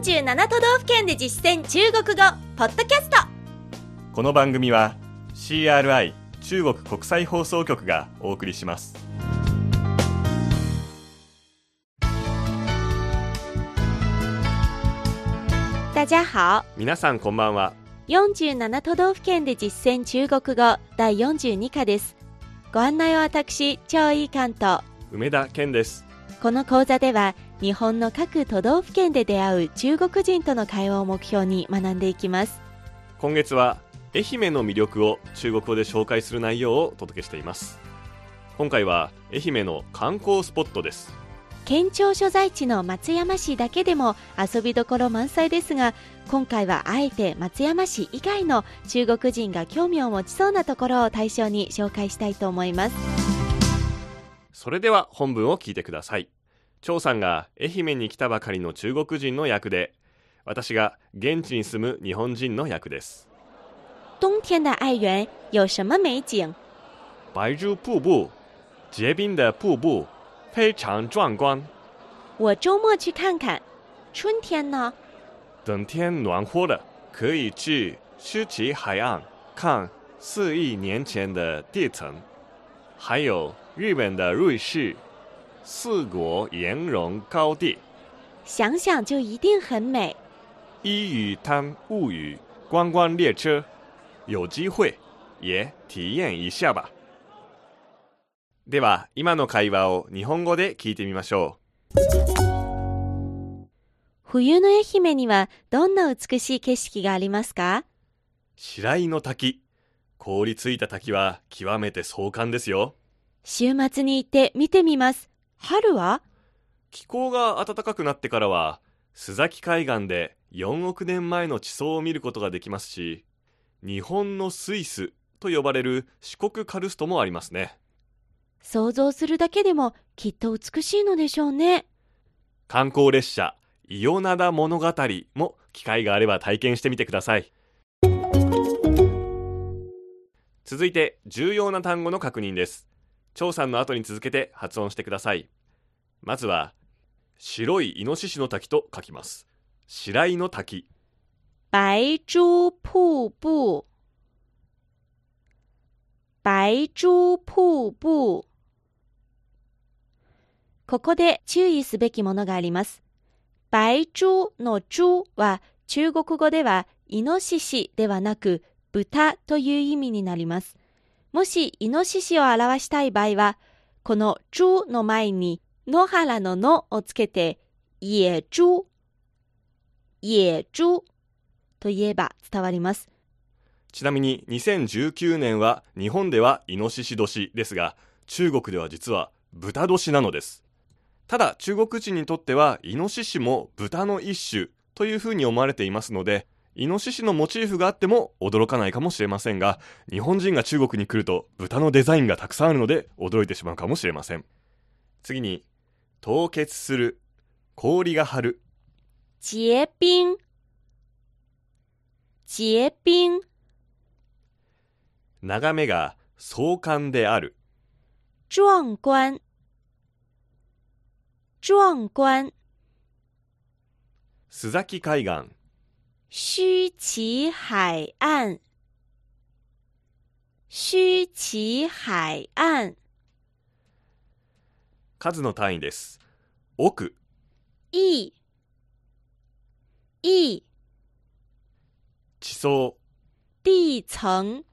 47都道府県で実践中国語ポッドキャスト。この番組は CRI 中国国際放送局がお送りします。大家好。皆さんこんばんは。47都道府県で実践中国語第42課です。ご案内は私張井関と。梅田健です。この講座では日本の各都道府県で出会う中国人との会話を目標に学んでいきます。今月は愛媛の魅力を中国語で紹介する内容をお届けしています。今回は愛媛の観光スポットです。県庁所在地の松山市だけでも遊びどころ満載ですが今回はあえて松山市以外の中国人が興味を持ちそうなところを対象に紹介したいと思います。それでは本文を聞いてください張さんが愛媛に来たばかりの中国人の役で私が現地に住む日本人の役です。冬天的爱媛有什么美景？白珠瀑布结冰的瀑布非常壮观。我周末去看看春天呢？等天暖和了可以去狮岐海岸看四亿年前的地层还有日本的瑞士四国岩溶高地。想想就一定很美。一语滩物语观光列车。有机会也体验一下吧。では今の会話を日本語で聞いてみましょ冬の愛媛にはどんな美しい景色がありますか？う白井の滝。凍りついた滝は極めて壮観ですよ。週末に行って見てみます春は？気候が暖かくなってからは須崎海岸で4億年前の地層を見ることができますし日本のスイスと呼ばれる四国カルストもありますね。想像するだけでもきっと美しいのでしょうね。観光列車伊予灘物語も機会があれば体験してみてください。続いて重要な単語の確認です。張さんの後に続けて発音してくださいまずは白いイノシシの滝と書きます。白井の滝。白珠瀑布白珠瀑布ここで注意すべきものがあります。白珠の珠は中国語ではイノシシではなく豚という意味になります。もしイノシシを表したい場合は、この珠の前に野原の野をつけて野珠、野珠と言えば伝わります。ちなみに2019年は日本ではイノシシ年ですが中国では実は豚年なのですただ中国人にとってはイノシシも豚の一種というふうに思われていますのでイノシシのモチーフがあっても驚かないかもしれませんが日本人が中国に来ると豚のデザインがたくさんあるので驚いてしまうかもしれません次に凍結する。氷が張る。結冰結冰眺めが壮観である。壮观。壮观須崎海岸。须崎海岸。须崎海岸数の単位です。奥。亿亿地層。地层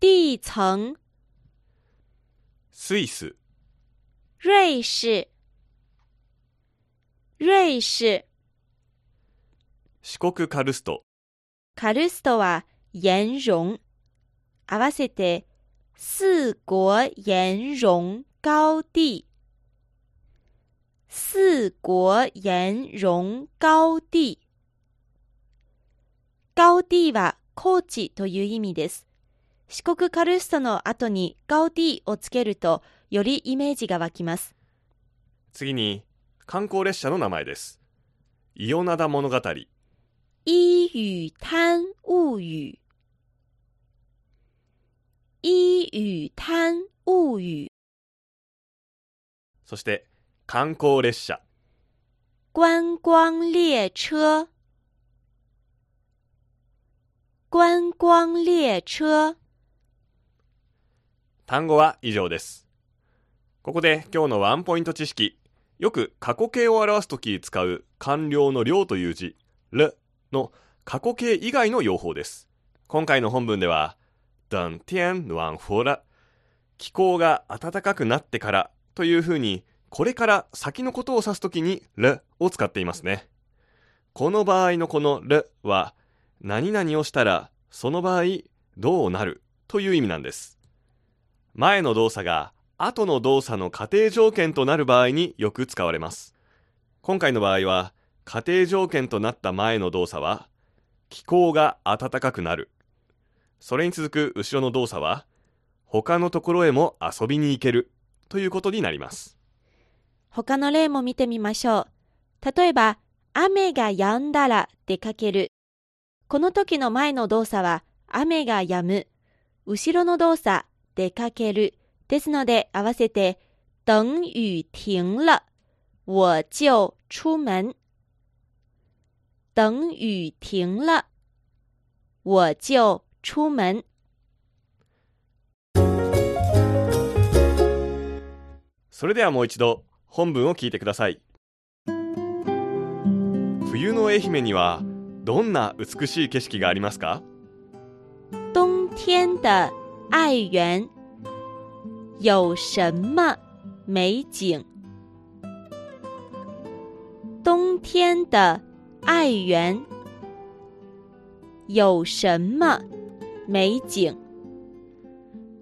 地层スイス。瑞士。瑞士。四国カルスト。カルストは岩溶合わせて四国岩溶高地。四国岩溶高地。高地は高地という意味です。四国カルストの後にガウディをつけるとよりイメージが湧きます。次に観光列車の名前です。伊予灘物語。一语滩物语一语滩物语そして観光列車观光列车，观光列车。単語は以上です。ここで今日のワンポイント知識。よく過去形を表すとき使う完了の了という字、るの過去形以外の用法です。今回の本文では、等天暖和了。気候が暖かくなってからというふうに、これから先のことを指すときにるを使っていますね。この場合のこのるは、何々をしたらその場合どうなる？という意味なんです。前の動作が後の動作の仮定条件となる場合によく使われます。今回の場合は、仮定条件となった前の動作は、気候が暖かくなる。それに続く後ろの動作は、他のところへも遊びに行けるということになります。他の例も見てみましょう。例えば、雨が止んだら出かける。この時の前の動作は、雨が止む。後ろの動作、出かける。ですので、合わせて、等雨停了，我就出門。等雨停了，我就出門。それではもう一度本文を聞いてください。冬の愛媛にはどんな美しい景色がありますか？冬天的爱媛有什么美景？冬天的爱媛有什么美景？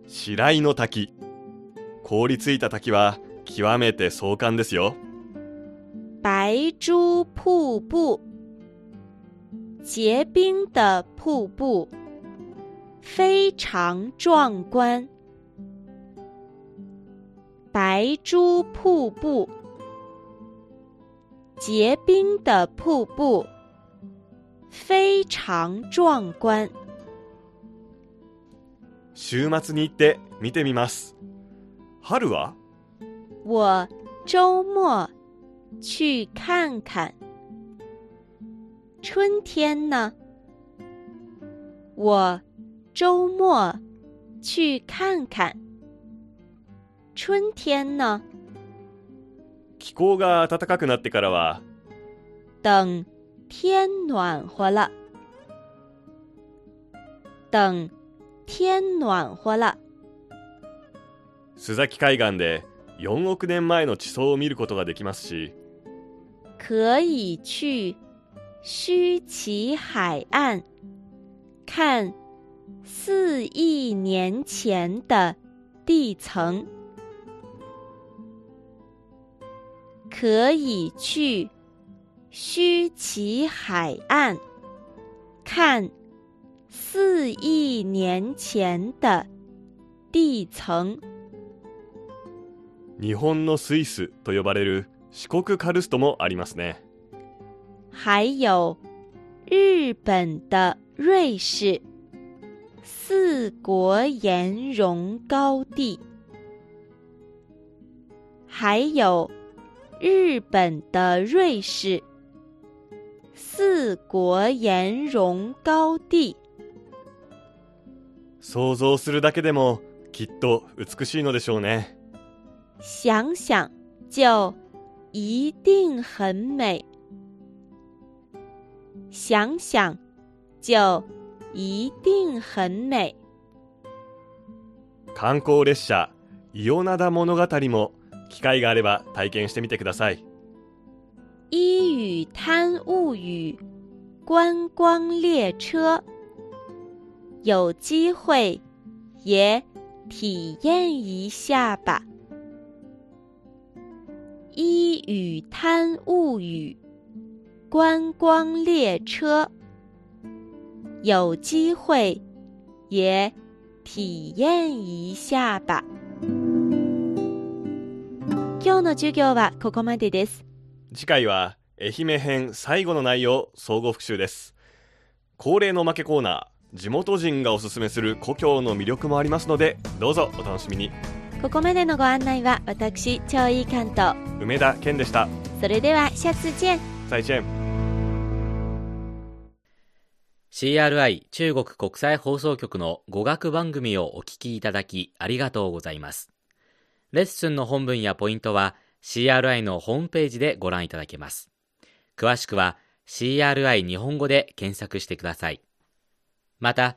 白井の滝凍りついた滝は極めて壮観ですよ。白珠瀑布，结冰的瀑布，非常壮观。白珠瀑布，结冰的瀑布，非常壮观。週末に行って見てみます春は？我周末去看看。春天呢？我周末去看看。春天呢？気候が暖かくなってからは？等天暖和了。等天暖和了。須崎海岸で4億年前の地層を見ることができますし可以去须崎海岸看四亿年前的地层。可以去须崎海岸看四亿年前的地层。日本のスイスと呼ばれる四国カルストもありますね。还有日本的瑞士。四国岩溶高地，还有日本的瑞士。四国岩溶高地。想像するだけでもきっと美しいのでしょうね想想就一定很美，想想就一定很美。観光列車伊予灘物語も機会があれば体験してみてください一语贪物语观光列车，有机会也体验一下吧。 一语贪物语观光列车，有机会也体验一下吧。今日の授業はここまでです。次回は愛媛編最後の内容総合復習です恒例のおまけコーナー地元人がおすすめする故郷の魅力もありますのでどうぞお楽しみにここまでのご案内は私、超いい関東。梅田健でしたそれでは下次见再见 CRI 中国国際放送局の語学番組をお聞きいただきありがとうございます。レッスンの本文やポイントは CRI のホームページでご覧いただけます。詳しくは CRI 日本語で検索してください。また、